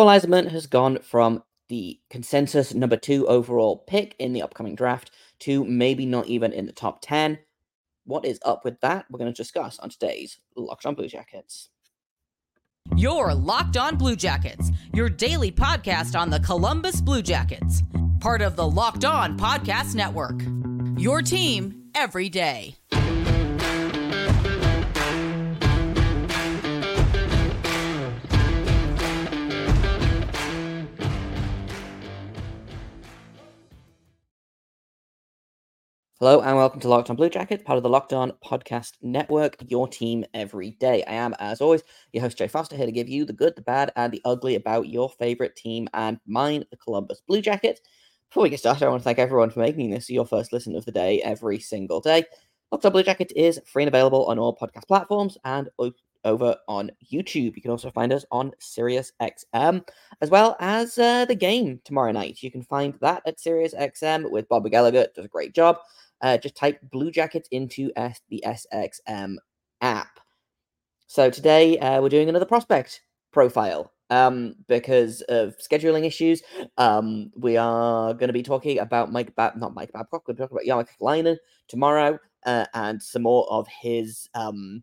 Eiserman has gone from the consensus number two overall pick in the upcoming draft to maybe not even in the top 10. What is up with that? We're going to discuss on today's Locked on Blue Jackets. Your Locked on Blue Jackets, your daily podcast on the Columbus Blue Jackets, part of the Locked on Podcast Network. Your team every day. Hello and welcome to Locked On Blue Jackets, part of the Locked On Podcast Network, your team every day. I am, as always, your host, Jay Foster, here to give you the good, the bad, and the ugly about your favorite team and mine, the Columbus Blue Jackets. Before we get started, I want to thank everyone for making this your first listen of the day every single day. Locked On Blue Jackets is free and available on all podcast platforms and over on YouTube. You can also find us on SiriusXM, as well as uh, the game tomorrow night. You can find that at SiriusXM with Bob Gallagher. Does a great job uh, just type Blue Jackets into S- the SXM app. So today uh, we're doing another prospect profile um, because of scheduling issues. Um, we are going to be talking about Mike, Bab- not Mike Babcock. We're talking about Jarmo Kekalainen tomorrow uh, and some more of his um,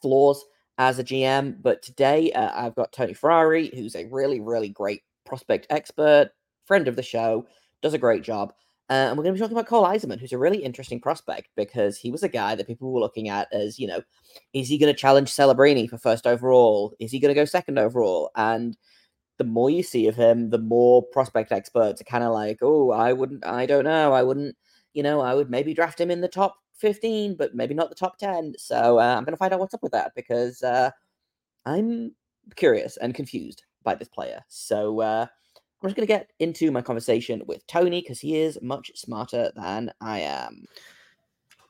flaws as a GM. But today uh, I've got Tony Ferrari, who's a really, really great prospect expert, friend of the show, does a great job. Uh, and we're going to be talking about Cole Eiserman, who's a really interesting prospect because he was a guy that people were looking at as, you know, is he going to challenge Celebrini for first overall? Is he going to go second overall? And the more you see of him, the more prospect experts are kind of like, oh, I wouldn't, I don't know, I wouldn't, you know, I would maybe draft him in the top 15, but maybe not the top 10. So uh, I'm going to find out what's up with that because uh, I'm curious and confused by this player. So, uh, I'm just going to get into my conversation with Tony because he is much smarter than I am.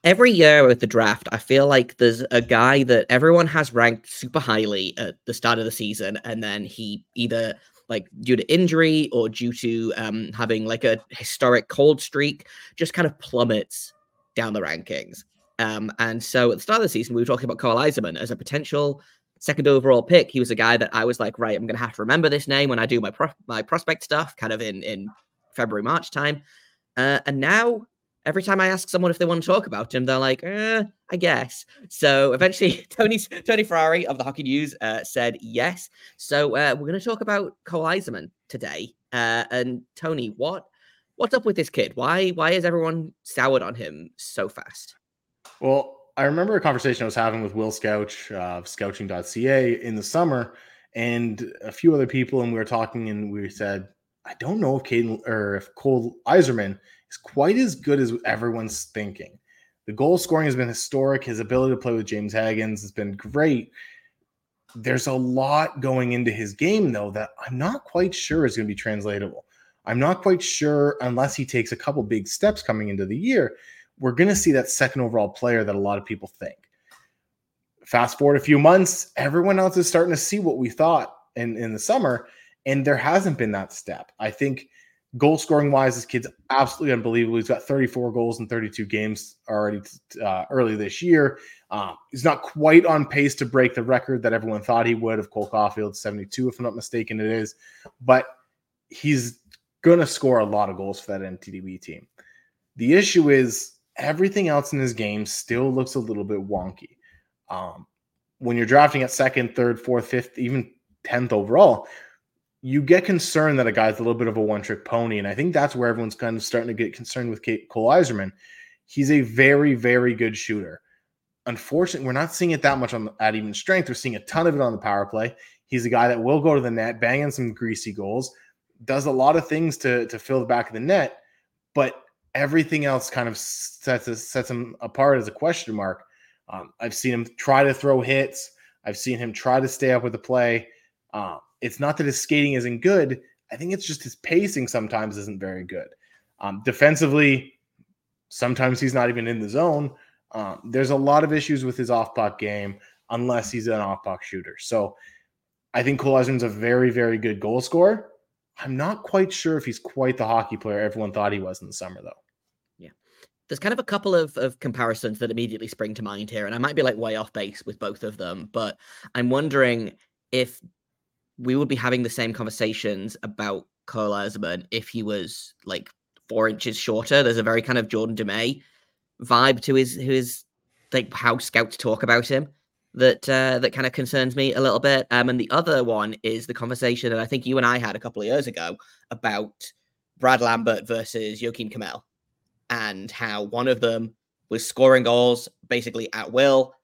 Every year with the draft, I feel like there's a guy that everyone has ranked super highly at the start of the season, and then he either like due to injury or due to um, having like a historic cold streak, just kind of plummets down the rankings. Um, and so at the start of the season, we were talking about Cole Eiserman as a potential second overall pick. He was a guy that I was like, right, I'm going to have to remember this name when I do my pro- my prospect stuff, kind of in in February March time. Uh, and now every time I ask someone if they want to talk about him, they're like, eh, I guess. So eventually, Tony's Tony Ferrari of the Hockey News uh, said yes. So uh, we're going to talk about Cole Eiserman today. Uh, and Tony, what what's up with this kid? Why why is everyone soured on him so fast? Well, I remember a conversation I was having with Will Scouch of scouching.ca in the summer and a few other people, and we were talking, and we said, I don't know if Caden or if Cole Eiserman is quite as good as everyone's thinking. The goal scoring has been historic. His ability to play with James Hagens has been great. There's a lot going into his game, though, that I'm not quite sure is going to be translatable. I'm not quite sure unless he takes a couple big steps coming into the year we're going to see that second overall player that a lot of people think. Fast forward a few months, everyone else is starting to see what we thought in, in the summer, and there hasn't been that step. I think goal scoring wise, this kid's absolutely unbelievable. He's got 34 goals in 32 games already uh, early this year. Um, he's not quite on pace to break the record that everyone thought he would of Cole Caufield, 72, if I'm not mistaken, it is. But he's going to score a lot of goals for that NTDP team. The issue is everything else in his game still looks a little bit wonky. Um, when you're drafting at second, third, fourth, fifth, even 10th overall, you get concerned that a guy's a little bit of a one trick pony. And I think that's where everyone's kind of starting to get concerned with Kate, Cole Eiserman. He's a very, very good shooter. Unfortunately, we're not seeing it that much on the, at even strength. We're seeing a ton of it on the power play. He's a guy that will go to the net, banging some greasy goals, does a lot of things to, to fill the back of the net. But everything else kind of sets sets him apart as a question mark. Um, I've seen him try to throw hits. I've seen him try to stay up with the play. Uh, it's not that his skating isn't good. I think it's just his pacing sometimes isn't very good. Um, defensively, sometimes he's not even in the zone. Um, there's a lot of issues with his off puck game unless he's an off puck shooter. So I think Cole a very, very good goal scorer. I'm not quite sure if he's quite the hockey player everyone thought he was in the summer, though there's kind of a couple of, of comparisons that immediately spring to mind here, and I might be like way off base with both of them, but I'm wondering if we would be having the same conversations about Cole Eiserman if he was like four inches shorter. There's a very kind of Jordan Dumais vibe to his his like how scouts talk about him that uh, that kind of concerns me a little bit. Um, and the other one is the conversation that I think you and I had a couple of years ago about Brad Lambert versus Joakim Kemell, and how one of them was scoring goals basically at will,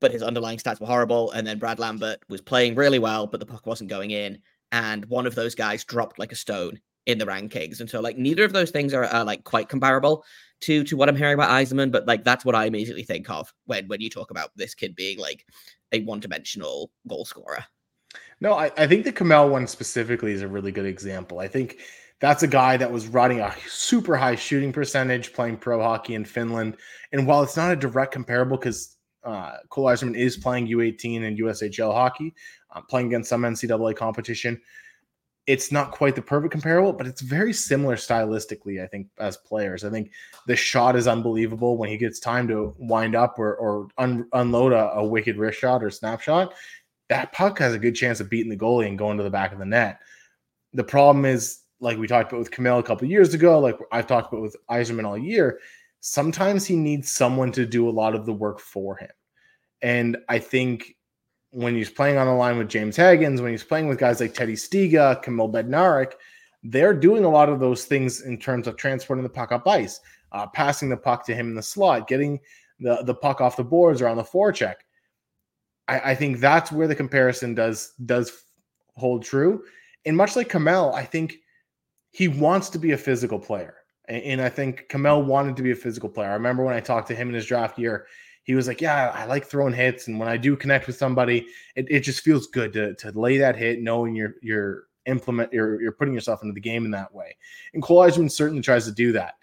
but his underlying stats were horrible. And then Brad Lambert was playing really well, but the puck wasn't going in. And one of those guys dropped like a stone in the rankings. And so, like, neither of those things are, are like quite comparable to to what I'm hearing about Eiserman, but like that's what I immediately think of when when you talk about this kid being like a one dimensional goal scorer. No, I, I think the Kemell one specifically is a really good example. I think that's a guy that was running a super high shooting percentage playing pro hockey in Finland. And while it's not a direct comparable because uh, Cole Eiserman is playing U18 and USHL hockey, uh, playing against some NCAA competition, it's not quite the perfect comparable, but it's very similar stylistically, I think, as players. I think the shot is unbelievable when he gets time to wind up or, or un- unload a, a, wicked wrist shot or snapshot. That puck has a good chance of beating the goalie and going to the back of the net. The problem is, like we talked about with Kemell a couple years ago, like I've talked about with Eiserman all year, sometimes he needs someone to do a lot of the work for him. And I think when he's playing on the line with James Hagens, when he's playing with guys like Teddy Stiga, Kamil Bednarik, they're doing a lot of those things in terms of transporting the puck up ice, uh, passing the puck to him in the slot, getting the, the puck off the boards or on the forecheck. I, I think that's where the comparison does does hold true. And much like Kemell, I think he wants to be a physical player. And, I think Kemell wanted to be a physical player. I remember when I talked to him in his draft year, he was like, Yeah, I like throwing hits. And when I do connect with somebody, it, it just feels good to, to lay that hit, knowing you're you're implement you're you're putting yourself into the game in that way. And Cole certainly tries to do that.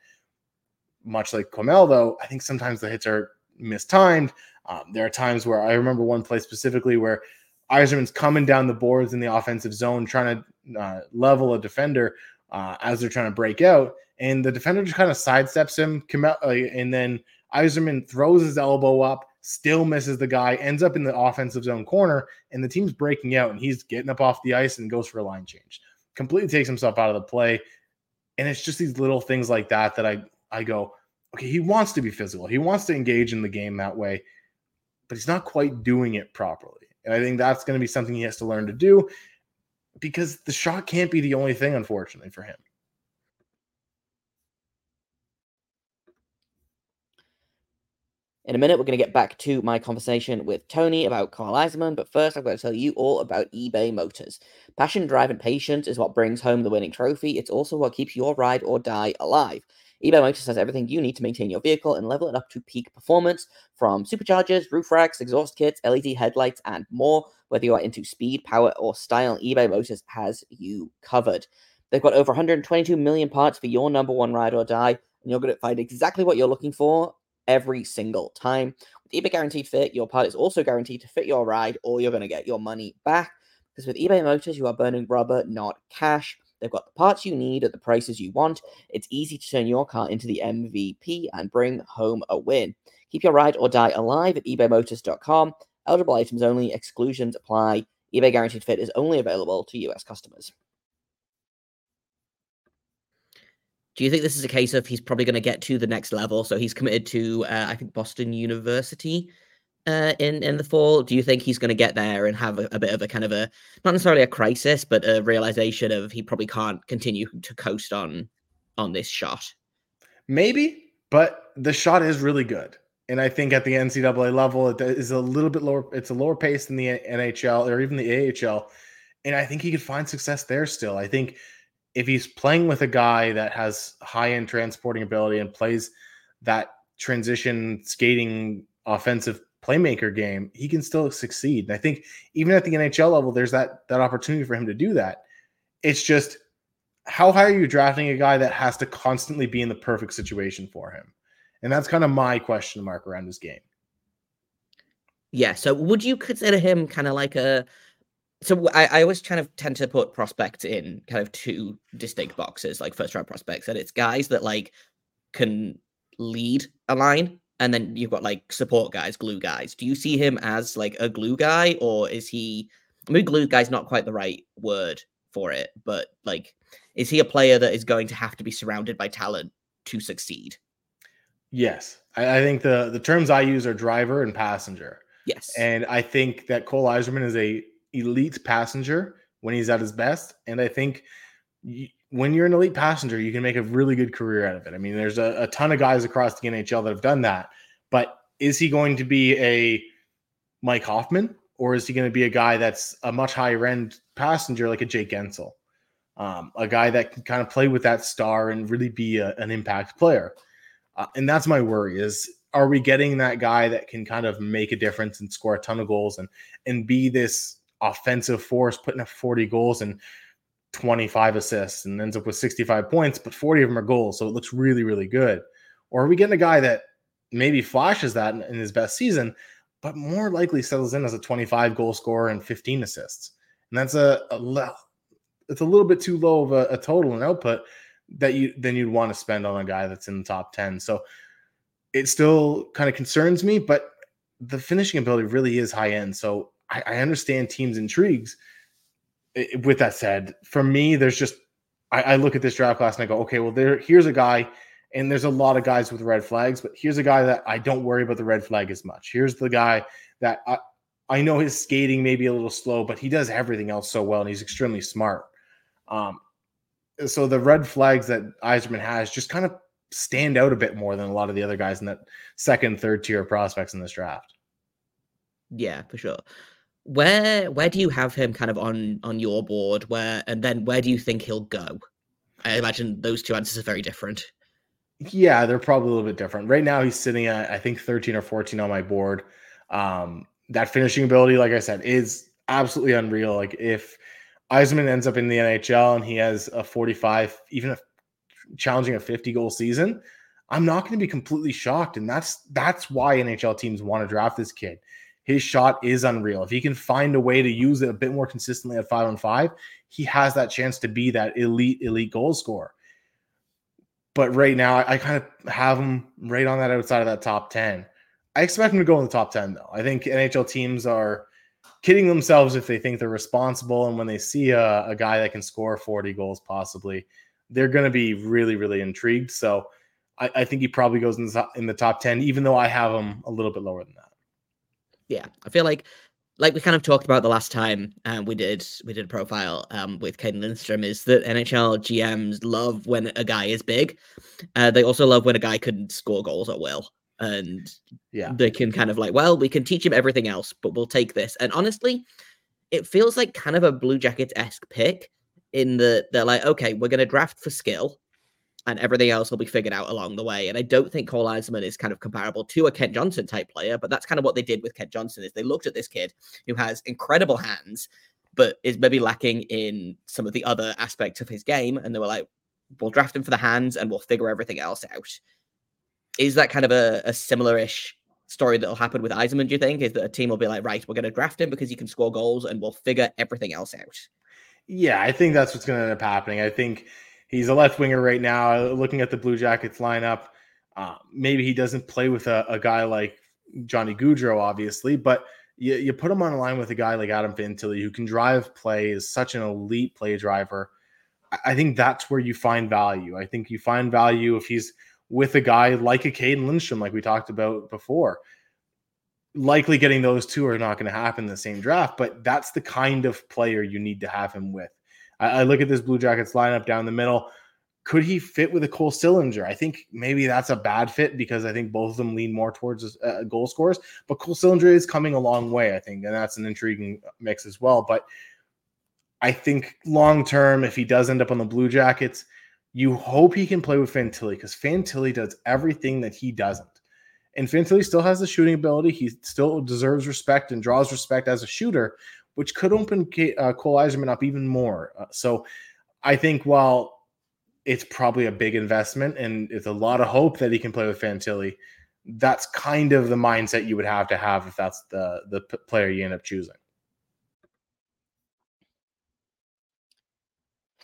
Much like Kemell, though, I think sometimes the hits are mistimed. Um, there are times where I remember one play specifically where Eiserman's coming down the boards in the offensive zone, trying to uh, level a defender uh, as they're trying to break out, and the defender just kind of sidesteps him, uh, and then Eiserman throws his elbow up, still misses the guy, ends up in the offensive zone corner, and the team's breaking out, and he's getting up off the ice and goes for a line change. Completely takes himself out of the play. And it's just these little things like that that I I go, okay, he wants to be physical. He wants to engage in the game that way, but he's not quite doing it properly. And I think that's going to be something he has to learn to do because the shot can't be the only thing, unfortunately, for him. In a minute, we're going to get back to my conversation with Tony about Cole Eiserman, but first, I'm going to tell you all about eBay Motors. Passion, drive, and patience is what brings home the winning trophy. It's also what keeps your ride or die alive. eBay Motors has everything you need to maintain your vehicle and level it up to peak performance from superchargers, roof racks, exhaust kits, LED headlights, and more. Whether you are into speed, power, or style, eBay Motors has you covered. They've got over 122 million parts for your number one ride or die, and you're going to find exactly what you're looking for every single time. With eBay Guaranteed Fit, your part is also guaranteed to fit your ride, or you're going to get your money back. Because with eBay Motors, you are burning rubber, not cash. They've got the parts you need at the prices you want. It's easy to turn your car into the MVP and bring home a win. Keep your ride or die alive at ebaymotors.com. Eligible items only, exclusions apply. eBay Guaranteed Fit is only available to US customers. Do you think this is a case of he's probably going to get to the next level? So he's committed to, uh, I think, Boston University uh, in in the fall. Do you think he's going to get there and have a, a, bit of a kind of a not necessarily a crisis, but a realization of he probably can't continue to coast on on this shot? Maybe, but the shot is really good. And I think at the NCAA level, it is a little bit lower. It's a lower pace than the NHL or even the AHL. And I think he could find success there still. I think if he's playing with a guy that has high end transporting ability and plays that transition skating offensive playmaker game, he can still succeed. And I think even at the NHL level, there's that that opportunity for him to do that. It's just how high are you drafting a guy that has to constantly be in the perfect situation for him? And that's kind of my question mark around this game. Yeah. So would you consider him kind of like a so I, I always kind of tend to put prospects in kind of two distinct boxes, like first round prospects, and it's guys that like can lead a line, and then you've got like support guys, glue guys. Do you see him as like a glue guy, or is he maybe glue guy's not quite the right word for it, but like, is he a player that is going to have to be surrounded by talent to succeed? Yes, I, I think the the terms I use are driver and passenger. Yes, and I think that Cole Eiserman is a elite passenger when he's at his best, and I think. When you're an elite passenger, you can make a really good career out of it. I mean, there's a, a ton of guys across the NHL that have done that. But is he going to be a Mike Hoffman or is he going to be a guy that's a much higher end passenger like a Jake Guentzel? Um, a guy that can kind of play with that star and really be a, an impact player. Uh, and that's my worry is are we getting that guy that can kind of make a difference and score a ton of goals and and be this offensive force putting up 40 goals and 25 assists and ends up with 65 points but 40 of them are goals so it looks really really good or are we getting a guy that maybe flashes that in, in his best season but more likely settles in as a 25 goal scorer and 15 assists. And that's a, a it's a little bit too low of a, a total and output that you then you'd want to spend on a guy that's in the top 10. So it still kind of concerns me, but the finishing ability really is high end. So I, I understand teams' intrigues. It, with that said, for me, there's just I, I look at this draft class and I go, okay, well, there here's a guy and there's a lot of guys with red flags, but here's a guy that I don't worry about the red flag as much. Here's the guy that I, I know his skating may be a little slow, but he does everything else so well, and he's extremely smart. Um, so the red flags that Eiserman has just kind of stand out a bit more than a lot of the other guys in that second, third tier prospects in this draft. Yeah, for sure. Where where do you have him kind of on on your board? Where and then where do you think he'll go? I imagine those two answers are very different. Yeah, they're probably a little bit different. Right now, he's sitting at I think 13 or 14 on my board. Um, that finishing ability, like I said, is absolutely unreal. Like if Eiserman ends up in the NHL and he has a 45, even a challenging a 50 goal season, I'm not going to be completely shocked. And that's that's why NHL teams want to draft this kid. His shot is unreal. If he can find a way to use it a bit more consistently at five on five, he has that chance to be that elite, elite goal scorer. But right now, I, I kind of have him right on that outside of that top 10. I expect him to go in the top 10, though. I think NHL teams are kidding themselves if they think they're responsible. And when they see a, a guy that can score 40 goals, possibly, they're going to be really, really intrigued. So I, I, think he probably goes in the, in the top 10, even though I have him a little bit lower than that. Yeah. I feel like like we kind of talked about the last time uh, we did we did a profile um, with Cayden Lindstrom is that NHL GMs love when a guy is big. Uh, they also love when a guy can score goals at will, and yeah, they can kind of like, well, we can teach him everything else, but we'll take this. And honestly, it feels like kind of a Blue Jackets esque pick in that they're like, okay, we're going to draft for skill, and everything else will be figured out along the way. And I don't think Cole Eiserman is kind of comparable to a Kent Johnson type player, but that's kind of what they did with Kent Johnson is they looked at this kid who has incredible hands, but is maybe lacking in some of the other aspects of his game. And they were like, we'll draft him for the hands and we'll figure everything else out. Is that kind of a, a similar-ish story that'll happen with Eiserman, do you think? Is that a team will be like, right, we're going to draft him because he can score goals and we'll figure everything else out? Yeah, I think that's what's going to end up happening. I think – He's a left winger right now. Looking at the Blue Jackets lineup, uh, maybe he doesn't play with a, a, guy like Johnny Gaudreau, obviously, but you, you put him on a line with a guy like Adam Fantilli who can drive play, is such an elite play driver. I, I think that's where you find value. I think you find value if he's with a guy like a Cayden Lindstrom, like we talked about before. Likely getting those two are not going to happen in the same draft, but that's the kind of player you need to have him with. I, I look at this Blue Jackets lineup down the middle. Could he fit with a Cole Sillinger? I think maybe that's a bad fit because I think both of them lean more towards uh, goal scores. But Cole Sillinger is coming a long way, I think, and that's an intriguing mix as well. But I think long term, if he does end up on the Blue Jackets, you hope he can play with Fantilli because Fantilli does everything that he doesn't. And Fantilli still has the shooting ability. He still deserves respect and draws respect as a shooter which could open uh, Cole Eiserman up even more. Uh, so I think while it's probably a big investment and it's a lot of hope that he can play with Fantilli, that's kind of the mindset you would have to have if that's the the p- player you end up choosing.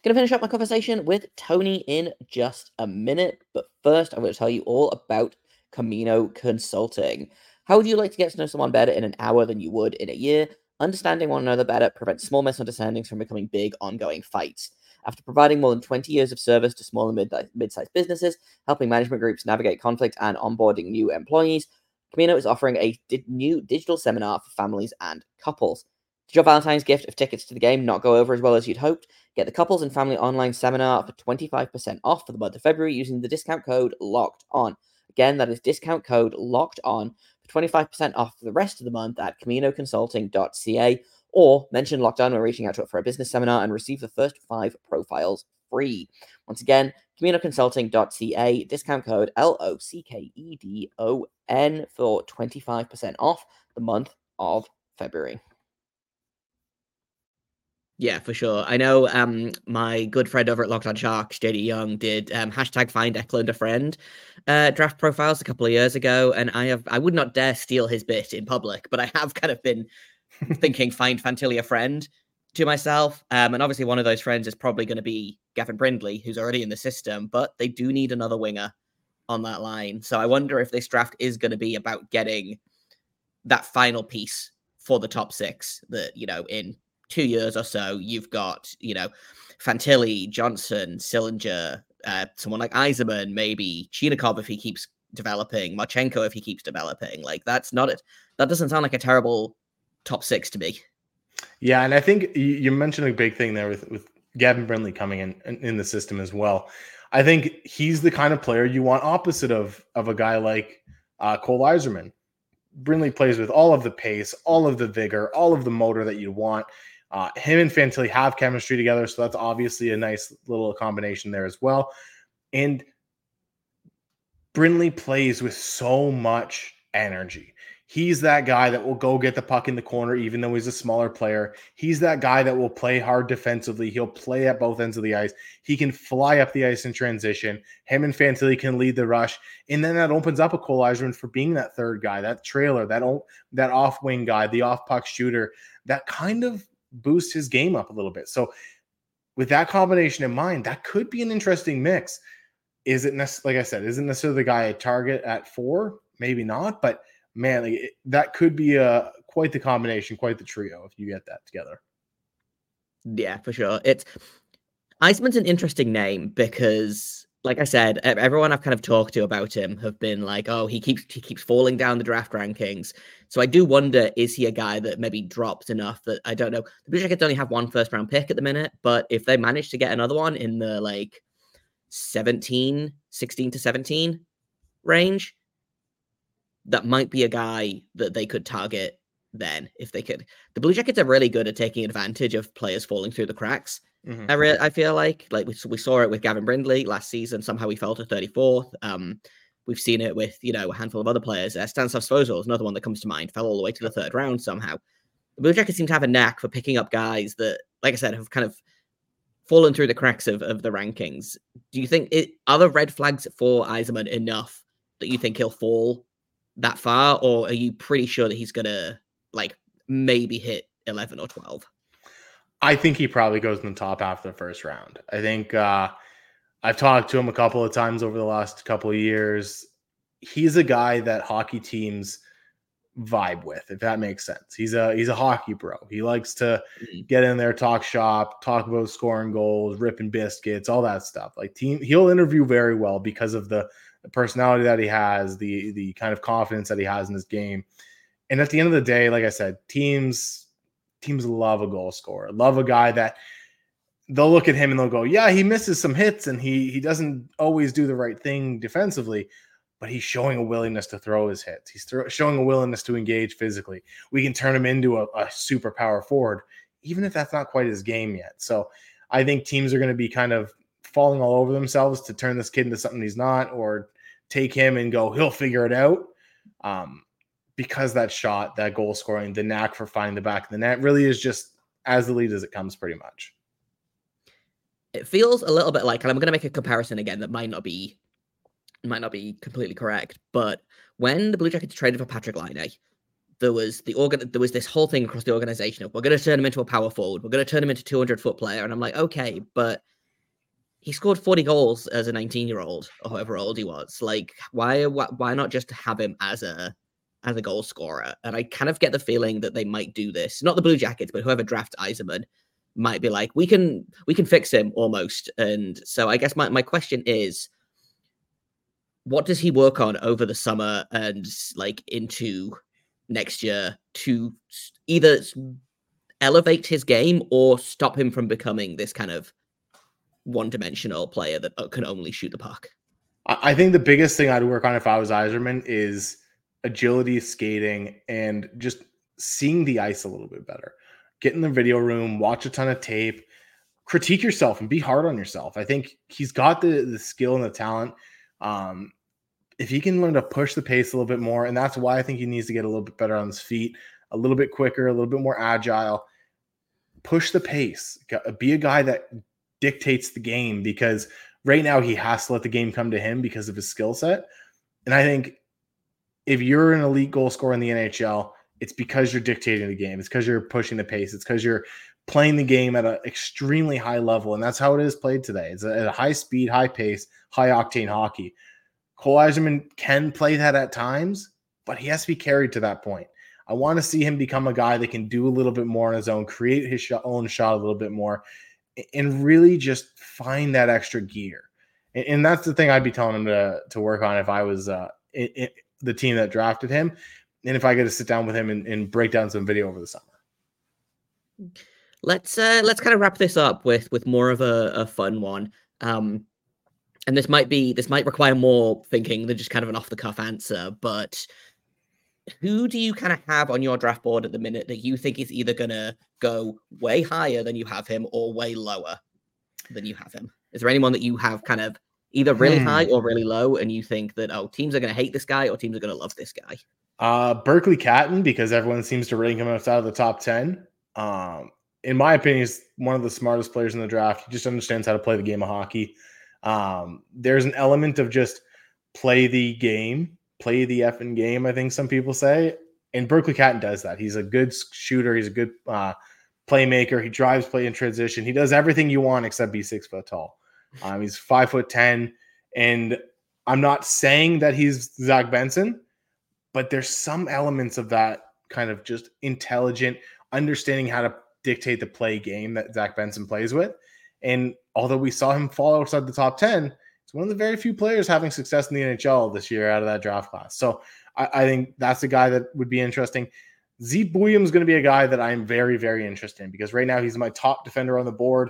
Going to finish up my conversation with Tony in just a minute, but first I'm going to tell you all about Camino Consulting. How would you like to get to know someone better in an hour than you would in a year? Understanding one another better prevents small misunderstandings from becoming big, ongoing fights. After providing more than 20 years of service to small and mid sized businesses, helping management groups navigate conflict and onboarding new employees, Camino is offering a di- new digital seminar for families and couples. Did your Valentine's gift of tickets to the game not go over as well as you'd hoped? Get the Couples and Family Online Seminar for 25% off for the month of February using the discount code LOCKED ON. Again, that is discount code LOCKED ON 25% off for the rest of the month at CaminoConsulting.ca or mention Locked On when reaching out to it for a business seminar and receive the first five profiles free. Once again, CaminoConsulting.ca, discount code L O C K E D O N for 25% off the month of February. Yeah, for sure. I know um my good friend over at Locked On Sharks, JD Young, did um hashtag find Eklund a friend uh draft profiles a couple of years ago. And I have I would not dare steal his bit in public, but I have kind of been thinking find Fantilli a friend to myself. Um, and obviously one of those friends is probably going to be Gavin Brindley, who's already in the system, but they do need another winger on that line. So I wonder if this draft is going to be about getting that final piece for the top six that, you know, in two years or so, you've got, you know, Fantilli, Johnson, Sillinger, uh, someone like Eiserman, maybe Chinakhov if he keeps developing, Marchenko if he keeps developing. Like that's not it. That doesn't sound like a terrible top six to me. Yeah, and I think you mentioned a big thing there with with Gavin Brindley coming in in the system as well. I think he's the kind of player you want opposite of of a guy like uh, Cole Eiserman. Brindley plays with all of the pace, all of the vigor, all of the motor that you want. Uh, him and Fantilli have chemistry together, so that's obviously a nice little combination there as well. And Brindley plays with so much energy. He's that guy that will go get the puck in the corner, even though he's a smaller player. He's that guy that will play hard defensively. He'll play at both ends of the ice. He can fly up the ice in transition. Him and Fantilli can lead the rush, and then that opens up a Cole for being that third guy, that trailer, that that off wing guy, the off puck shooter. That kind of boost his game up a little bit. So, with that combination in mind, that could be an interesting mix. Is it necessarily, like I said, isn't necessarily the guy a target at four? Maybe not, but man, like, it, that could be a quite the combination, quite the trio if you get that together. Yeah, for sure. It's Eiserman's an interesting name because like I said, everyone I've kind of talked to about him have been like, "Oh, he keeps he keeps falling down the draft rankings." So I do wonder, is he a guy that maybe drops enough that I don't know? The Blue Jackets only have one first round pick at the minute, but if they manage to get another one in the like 17, 16 to 17 range, that might be a guy that they could target then if they could. The Blue Jackets are really good at taking advantage of players falling through the cracks. Mm-hmm. I re- I feel like like we, we saw it with Gavin Brindley last season. Somehow he fell to 34th. Um, we've seen it with you know a handful of other players. Uh, Stanislav Svozil is another one that comes to mind. Fell all the way to the third round somehow. The Blue Jackets seem to have a knack for picking up guys that, like I said, have kind of fallen through the cracks of, of the rankings. Do you think it are the red flags for Eiserman enough that you think he'll fall that far, or are you pretty sure that he's gonna like maybe hit 11 or 12? I think he probably goes in the top half of the first round. I think uh, I've talked to him a couple of times over the last couple of years. He's a guy that hockey teams vibe with, if that makes sense. He's a he's a hockey bro. He likes to mm-hmm. get in there, talk shop, talk about scoring goals, ripping biscuits, all that stuff. Like team, he'll interview very well because of the, the personality that he has, the the kind of confidence that he has in his game. And at the end of the day, like I said, teams teams love a goal scorer, love a guy that they'll look at him and they'll go, "Yeah, he misses some hits and he he doesn't always do the right thing defensively, but he's showing a willingness to throw his hits. He's throw, showing a willingness to engage physically. We can turn him into a, a super power forward, even if that's not quite his game yet. So I think teams are going to be kind of falling all over themselves to turn this kid into something he's not, or take him and go, he'll figure it out. Um, because that shot, that goal scoring, the knack for finding the back of the net really is just as elite as it comes, pretty much. It feels a little bit like, and I'm going to make a comparison again that might not be might not be completely correct, but when the Blue Jackets traded for Patrick Laine, there was the organ there was this whole thing across the organization of we're going to turn him into a power forward, we're going to turn him into a 200 foot player, and I'm like, okay, but he scored 40 goals as a 19 year old or however old he was. Like, why, why not just have him as a as a goal scorer. And I kind of get the feeling that they might do this. Not the Blue Jackets, but whoever drafts Eiserman might be like, we can we can fix him almost. And so I guess my, my question is what does he work on over the summer and like into next year to either elevate his game or stop him from becoming this kind of one-dimensional player that uh, can only shoot the puck? I think the biggest thing I'd work on if I was Eiserman is agility, skating, and just seeing the ice a little bit better. Get in the video room, watch a ton of tape, critique yourself, and be hard on yourself. I think he's got the the skill and the talent. Um, if he can learn to push the pace a little bit more, and that's why I think he needs to get a little bit better on his feet, a little bit quicker, a little bit more agile, push the pace, be a guy that dictates the game because right now he has to let the game come to him because of his skill set. And I think if you're an elite goal scorer in the NHL, it's because you're dictating the game. It's because you're pushing the pace. It's because you're playing the game at an extremely high level. And that's how it is played today. It's at a high speed, high pace, high octane hockey. Cole Eiserman can play that at times, but he has to be carried to that point. I want to see him become a guy that can do a little bit more on his own, create his own shot a little bit more, and really just find that extra gear. And, that's the thing I'd be telling him to, to work on if I was uh, the team that drafted him, and if I get to sit down with him and, and break down some video over the summer. Let's uh, let's kind of wrap this up with with more of a, a fun one. Um, and this might be this might require more thinking than just kind of an off the cuff answer, but who do you kind of have on your draft board at the minute that you think is either going to go way higher than you have him or way lower than you have him? Is there anyone that you have kind of either really hmm. high or really low, and you think that oh, teams are going to hate this guy or teams are going to love this guy? Uh, Berkly Catton, because everyone seems to rank him outside of the top ten. Um, in my opinion, he's one of the smartest players in the draft. He just understands how to play the game of hockey. Um, there's an element of just play the game, play the effing game. I think some people say, and Berkly Catton does that. He's a good shooter. He's a good uh, playmaker. He drives play in transition. He does everything you want except be six foot tall. Um, he's five foot ten, and I'm not saying that he's Zach Benson, but there's some elements of that kind of just intelligent understanding how to dictate the play game that Zach Benson plays with. And although we saw him fall outside the top 10, it's one of the very few players having success in the NHL this year out of that draft class. So I, I think that's a guy that would be interesting. Zeke Williams is going to be a guy that I'm very, very interested in because right now he's my top defender on the board.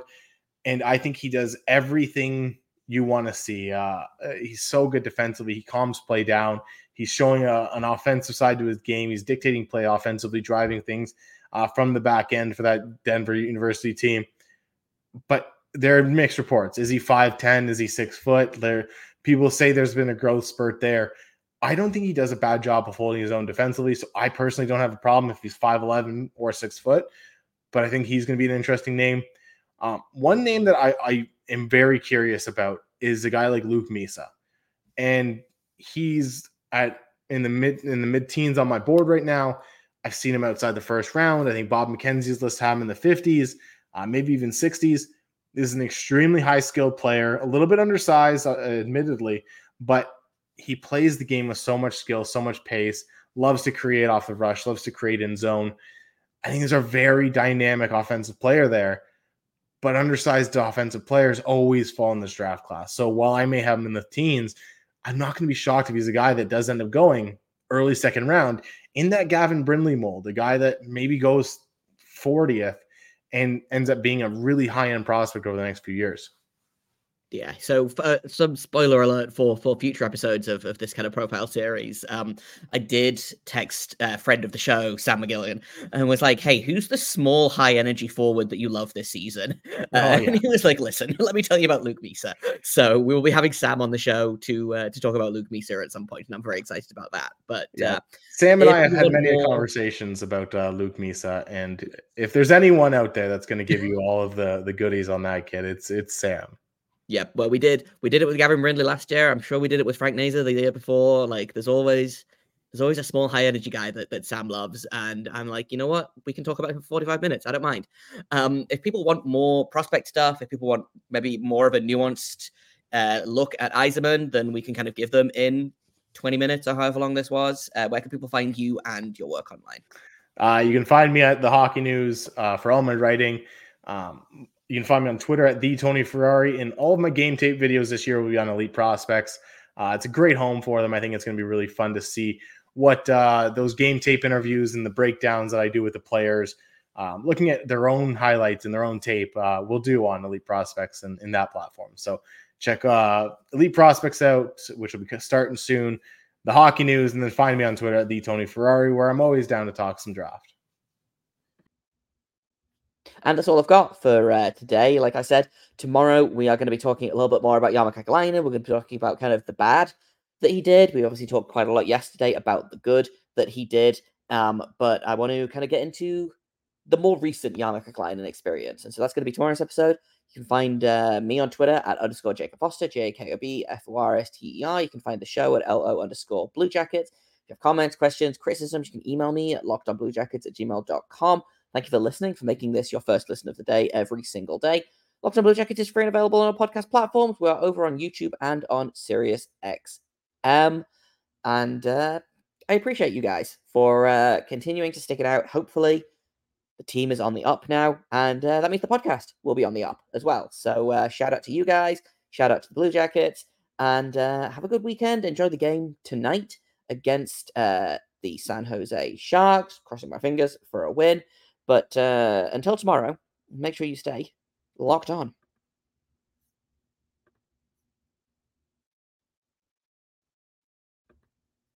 And I think he does everything you want to see. Uh, uh, he's so good defensively. He calms play down. He's showing a, an offensive side to his game. He's dictating play offensively, driving things uh, from the back end for that Denver University team. But there are mixed reports. Is he 5'10? Is he six foot? There people say there's been a growth spurt there. I don't think he does a bad job of holding his own defensively. So I personally don't have a problem if he's 5'11 or six foot, but I think he's going to be an interesting name. Um, one name that I, I am very curious about is a guy like Luke Misa. And he's at in the mid in the mid teens on my board right now. I've seen him outside the first round. I think Bob McKenzie's list have him in the 50s, uh, maybe even 60s is an extremely high skilled player, a little bit undersized, uh, admittedly, but he plays the game with so much skill, so much pace, loves to create off the rush, loves to create in zone. I think there's a very dynamic offensive player there, but undersized offensive players always fall in this draft class. So while I may have him in the teens, I'm not going to be shocked if he's a guy that does end up going early second round in that Gavin Brindley mold, a guy that maybe goes 40th and ends up being a really high end prospect over the next few years. Yeah, so uh, some spoiler alert for for future episodes of, of this kind of profile series. Um, I did text a friend of the show, Sam McGilligan, and was like, "Hey, who's the small high energy forward that you love this season?" Uh, oh, yeah. And he was like, "Listen, let me tell you about Luke Misa." So we will be having Sam on the show to uh, to talk about Luke Misa at some point, and I'm very excited about that. But yeah. Uh, Sam and I have had many more... conversations about uh, Luke Misa, and if there's anyone out there that's going to give you all of the the goodies on that kid, it's it's Sam. Yeah, well, we did we did it with Gavin Brindley last year. I'm sure we did it with Frank Nazar the year before. Like, there's always there's always a small high energy guy that, that Sam loves, and I'm like, you know what? We can talk about him for 45 minutes. I don't mind. Um, if people want more prospect stuff, if people want maybe more of a nuanced uh, look at Eiserman, then we can kind of give them in 20 minutes or however long this was. Uh, where can people find you and your work online? Uh, you can find me at the Hockey News uh, for all my writing. Um, you can find me on Twitter at the Tony Ferrari, and all of my game tape videos this year will be on Elite Prospects. Uh, it's a great home for them. I think it's going to be really fun to see what uh, those game tape interviews and the breakdowns that I do with the players, um, looking at their own highlights and their own tape, uh, will do on Elite Prospects and in that platform. So check uh, Elite Prospects out, which will be starting soon. The hockey news, and then find me on Twitter at the Tony Ferrari, where I'm always down to talk some draft. And that's all I've got for uh, today. Like I said, tomorrow we are going to be talking a little bit more about Kekalainen. We're going to be talking about kind of the bad that he did. We obviously talked quite a lot yesterday about the good that he did. Um, but I want to kind of get into the more recent Kekalainen experience. And so that's going to be tomorrow's episode. You can find uh, me on Twitter at underscore Jakob Forster, J A K O B F O R S T E R. You can find the show at LO underscore Blue Jackets. If you have comments, questions, criticisms, you can email me at lockedonbluejackets at gmail.com. Thank you for listening, for making this your first listen of the day every single day. Locked on Blue Jackets is free and available on our podcast platforms. We are over on YouTube and on Sirius XM. And uh, I appreciate you guys for uh, continuing to stick it out. Hopefully, the team is on the up now, and uh, that means the podcast will be on the up as well. So, uh, shout out to you guys, shout out to the Blue Jackets, and uh, have a good weekend. Enjoy the game tonight against uh, the San Jose Sharks. Crossing my fingers for a win. But uh, until tomorrow, make sure you stay locked on.